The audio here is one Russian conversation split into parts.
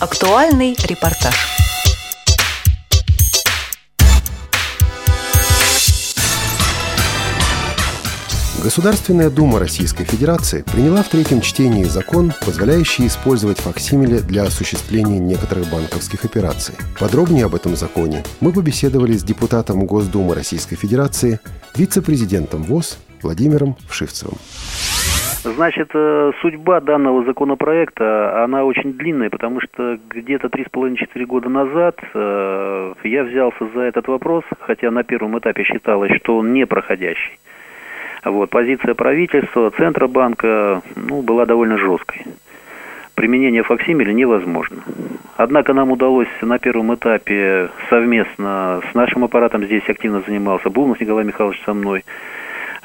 Актуальный репортаж. Государственная Дума Российской Федерации приняла в третьем чтении закон, позволяющий использовать факсимиле для осуществления некоторых банковских операций. Подробнее об этом законе мы побеседовали с депутатом Госдумы Российской Федерации, вице-президентом ВОЗ Владимиром Вшивцевым. Значит, э, судьба данного законопроекта, она очень длинная, потому что где-то три с половиной-четыре года назад э, я взялся за этот вопрос, хотя на первом этапе считалось, что он не проходящий. Вот, позиция правительства, Центробанка, ну, была довольно жесткой. Применение факсимиля невозможно. Однако нам удалось на первом этапе совместно с нашим аппаратом, здесь активно занимался Булнов Николай Михайлович со мной,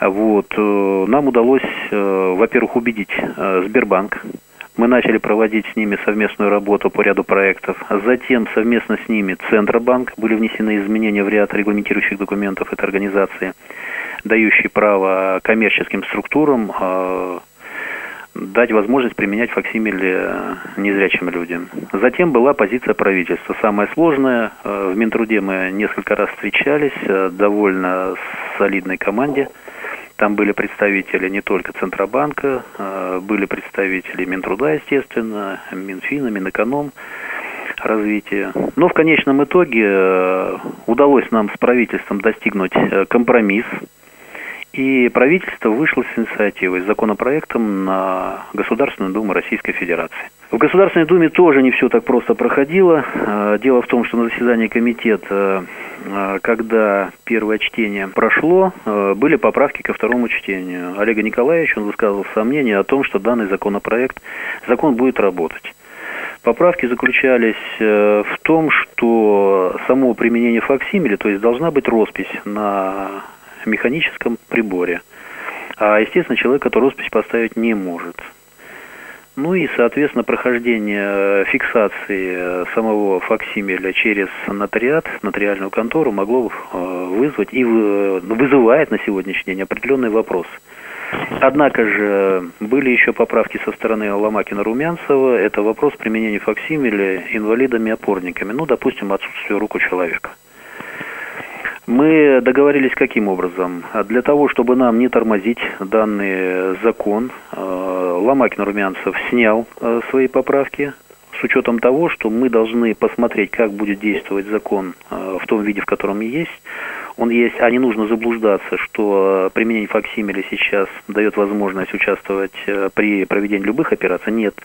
вот, э, нам удалось, э, во-первых, убедить э, Сбербанк. Мы начали проводить с ними совместную работу по ряду проектов. Затем совместно с ними Центробанк были внесены изменения в ряд регламентирующих документов этой организации, дающие право коммерческим структурам дать возможность применять факсимили незрячим людям. Затем была позиция правительства. Самая сложная. В Минтруде мы несколько раз встречались, довольно солидной команде – там были представители не только Центробанка, а, были представители Минтруда, естественно, Минфина, Минэконом развития. Но в конечном итоге э, удалось нам с правительством достигнуть э, компромисс – и правительство вышло с инициативой, с законопроектом на Государственную Думу Российской Федерации. В Государственной Думе тоже не все так просто проходило. Э, дело в том, что на заседании комитета, э, когда первое чтение прошло, э, были поправки ко второму чтению. Олега Николаевича он высказывал сомнения о том, что данный законопроект, закон будет работать. Поправки заключались в том, что само применение факсимили, то есть должна быть роспись на механическом приборе. А, естественно, человек эту роспись поставить не может. Ну и, соответственно, прохождение э, фиксации э, самого факсимиля через нотариат, нотариальную контору могло э, вызвать и вызывает на сегодняшний день определенный вопрос. Однако же были еще поправки со стороны Ломакина-Румянцева. Это вопрос применения факсимиля инвалидами-опорниками. Ну, допустим, отсутствие рук у человека. Мы договорились каким образом? Для того, чтобы нам не тормозить данный закон, э, Ломакин Румянцев снял э, свои поправки с учетом того, что мы должны посмотреть, как будет действовать закон э, в том виде, в котором есть. Он есть, а не нужно заблуждаться, что применение факсимиля сейчас дает возможность участвовать при проведении любых операций. Нет,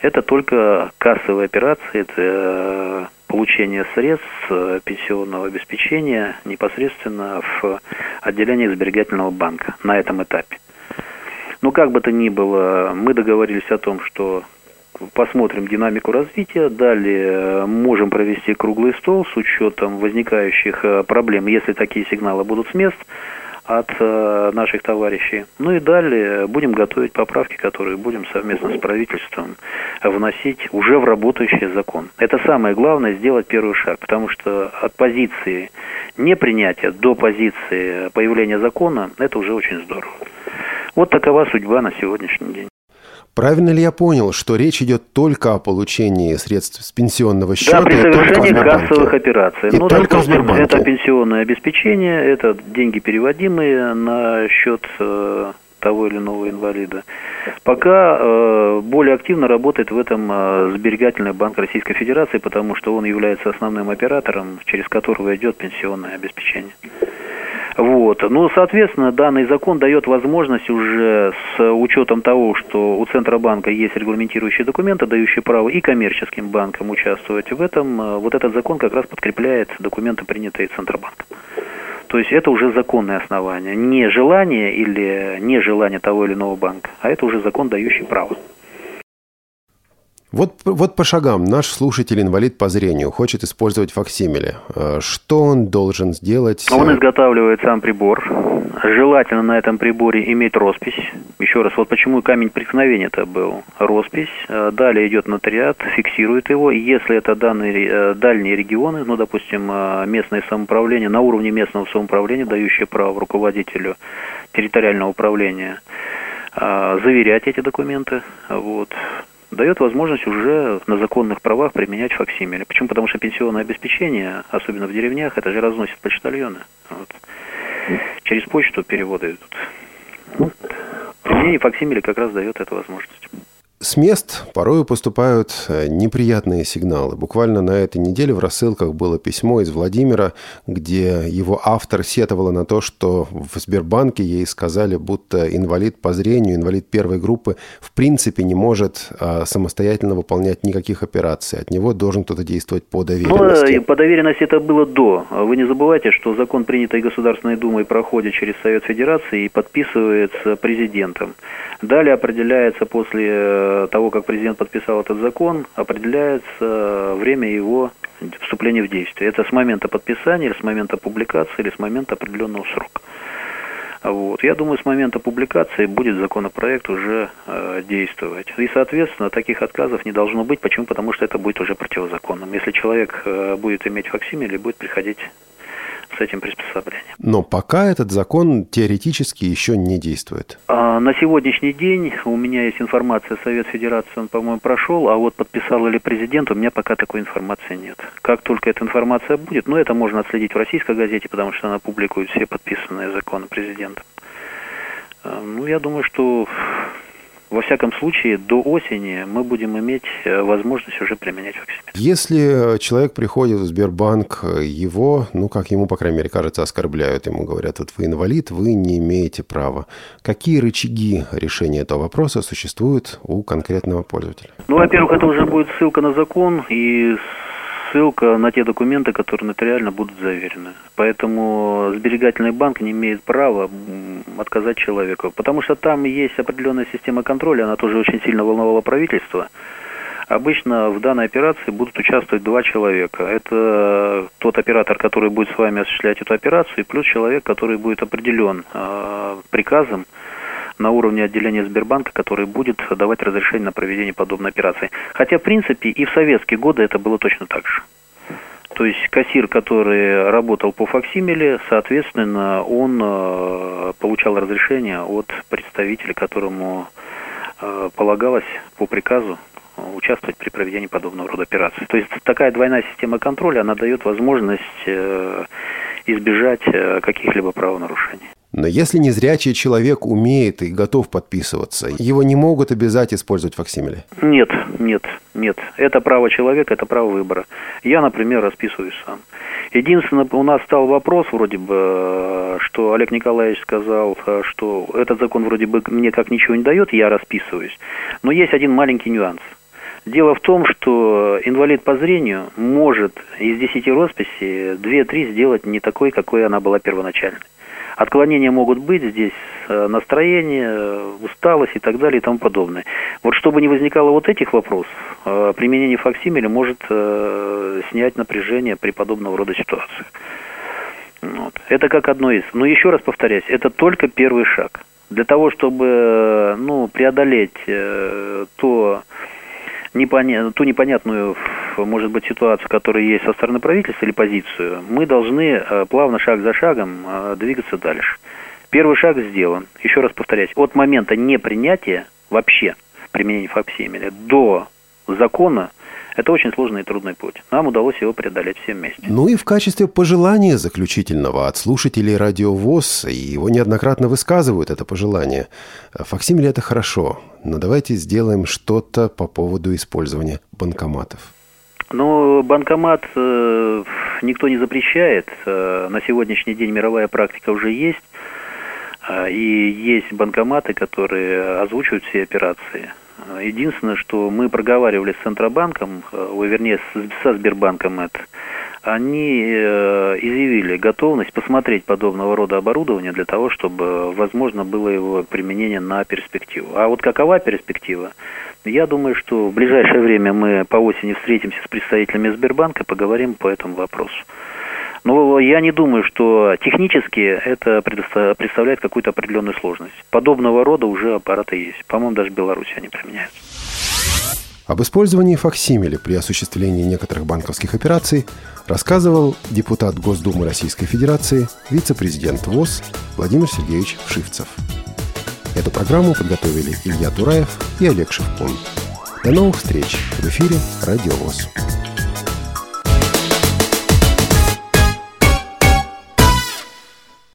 это только кассовые операции, это получения средств э, пенсионного обеспечения непосредственно в отделении сберегательного банка на этом этапе. Но как бы то ни было, мы договорились о том, что посмотрим динамику развития, далее можем провести круглый стол с учетом возникающих э, проблем, если такие сигналы будут с мест, от э, наших товарищей. Ну и далее будем готовить поправки, которые будем совместно с правительством вносить уже в работающий закон. Это самое главное сделать первый шаг, потому что от позиции непринятия до позиции появления закона это уже очень здорово. Вот такова судьба на сегодняшний день. Правильно ли я понял, что речь идет только о получении средств с пенсионного счета? Да, при совершении кассовых операций. И ну, только допустим, это пенсионное обеспечение, это деньги переводимые на счет э, того или иного инвалида. Пока э, более активно работает в этом э, сберегательный банк Российской Федерации, потому что он является основным оператором, через которого идет пенсионное обеспечение. Вот. Ну, соответственно, данный закон дает возможность уже с учетом того, что у Центробанка есть регламентирующие документы, дающие право и коммерческим банкам участвовать в этом, э, вот этот закон как раз подкрепляет документы, принятые Центробанком. То есть это уже законное основание. Не желание или нежелание того или иного банка, а это уже закон, дающий право. Вот, вот по шагам наш слушатель-инвалид по зрению хочет использовать факсимиле. Э, что он должен сделать? Он изготавливает сам прибор. Желательно на этом приборе иметь роспись. Еще раз, вот почему камень преткновения это был. Роспись. Э, далее идет нотариат, фиксирует его. Если это данные, э, дальние регионы, ну, допустим, местное самоуправление, на уровне местного самоуправления, дающее право руководителю территориального управления заверять эти документы. Вот дает возможность уже на законных правах применять факсимили. Почему? Потому что пенсионное обеспечение, особенно в деревнях, это же разносят почтальоны. Вот. Через почту переводы идут. Ну, применение факсимили как раз дает эту возможность. С мест порою поступают э, неприятные сигналы. Буквально на этой неделе в рассылках было письмо из Владимира, где его автор сетовала на то, что в Сбербанке ей сказали, будто инвалид по зрению, инвалид первой группы в принципе не может а, самостоятельно выполнять никаких операций. От него должен кто-то действовать по доверенности. Ну, по доверенности это было до. Вы не забывайте, что закон, принятый Государственной Думой, проходит через Совет Федерации и подписывается президентом. Далее определяется после э, того, как президент подписал этот закон, определяется э, время его вступления в действие. Это с момента подписания, или с момента публикации, или с момента определенного срока. Вот. Я думаю, с момента публикации будет законопроект уже э, действовать. И, соответственно, таких отказов не должно быть. Почему? Потому что это будет уже противозаконным. Если человек э, будет иметь факсимиле, будет приходить с этим приспособлением. Но пока этот закон теоретически еще не действует. А, на сегодняшний день у меня есть информация, Совет Федерации, он, по-моему, прошел, а вот подписал ли президент, у меня пока такой информации нет. Как только эта информация будет, ну, это можно отследить в российской газете, потому что она публикует все подписанные законы президента. А, ну, я думаю, что во всяком случае, до осени мы будем иметь э, возможность уже применять факсимиле. Если э, человек приходит в Сбербанк, его, ну, как ему, по крайней мере, кажется, оскорбляют, ему говорят, вот вы инвалид, вы не имеете права. Какие рычаги решения этого вопроса существуют у конкретного пользователя? Ну, во-первых, это уже будет ссылка на закон и ссылка на те документы, которые нотариально будут заверены. Поэтому сберегательный банк не имеет права отказать человеку, потому что там есть определенная система контроля, она тоже очень сильно волновала правительство. Обычно в данной операции будут участвовать два человека. Это тот оператор, который будет с вами осуществлять эту операцию, и плюс человек, который будет определен э, приказом на уровне отделения Сбербанка, который будет давать разрешение на проведение подобной операции. Хотя, в принципе, и в советские годы это было точно так же. То есть кассир, который работал по факсимиле, соответственно, он э, получал разрешение от представителя, которому э, полагалось по приказу участвовать при проведении подобного рода операций. То есть такая двойная система контроля, она дает возможность э, избежать э, каких-либо правонарушений. Но если незрячий человек умеет и готов подписываться, его не могут обязать использовать факсимиле? Нет, нет, нет. Это право человека, это право выбора. Я, например, расписываюсь сам. Единственное, у нас стал вопрос вроде бы, что Олег Николаевич сказал, что этот закон вроде бы мне как ничего не дает, я расписываюсь. Но есть один маленький нюанс. Дело в том, что инвалид по зрению может из 10 росписей 2-3 сделать не такой, какой она была первоначально. Отклонения могут быть здесь, э, настроение, усталость и так далее и тому подобное. Вот чтобы не возникало вот этих вопросов, э, применение факсимиля может э, снять напряжение при подобного рода ситуациях. Вот. Это как одно из. Но еще раз повторяюсь, это только первый шаг. Для того, чтобы ну, преодолеть то непоня... ту непонятную, может быть, ситуацию, которая есть со стороны правительства или позицию, мы должны э, плавно, шаг за шагом э, двигаться дальше. Первый шаг сделан. Еще раз повторяюсь, от момента непринятия вообще применения фапсемеля до закона это очень сложный и трудный путь. Нам удалось его преодолеть всем вместе. Ну и в качестве пожелания заключительного от слушателей Радио ВОЗ, и его неоднократно высказывают это пожелание. Факсимиле это хорошо, но давайте сделаем что-то по поводу использования банкоматов. Ну, банкомат э, никто не запрещает. Э, на сегодняшний день мировая практика уже есть. Э, и есть банкоматы, которые озвучивают все операции. Единственное, что мы проговаривали с Центробанком, э, вернее, со Сбербанком это, они э, изъявили готовность посмотреть подобного рода оборудование для того, чтобы возможно было его применение на перспективу. А вот какова перспектива? Я думаю, что в ближайшее время мы по осени встретимся с представителями Сбербанка, поговорим по этому вопросу. Но я не думаю, что технически это представляет какую-то определенную сложность. Подобного рода уже аппараты есть. По-моему, даже в Беларуси они применяются. Об использовании факсимиле при осуществлении некоторых банковских операций рассказывал депутат Госдумы Российской Федерации, вице-президент ВОЗ Владимир Сергеевич Вшивцев. Эту программу подготовили Илья Тураев и Олег Шевкун. До новых встреч в эфире «Радио ВОЗ».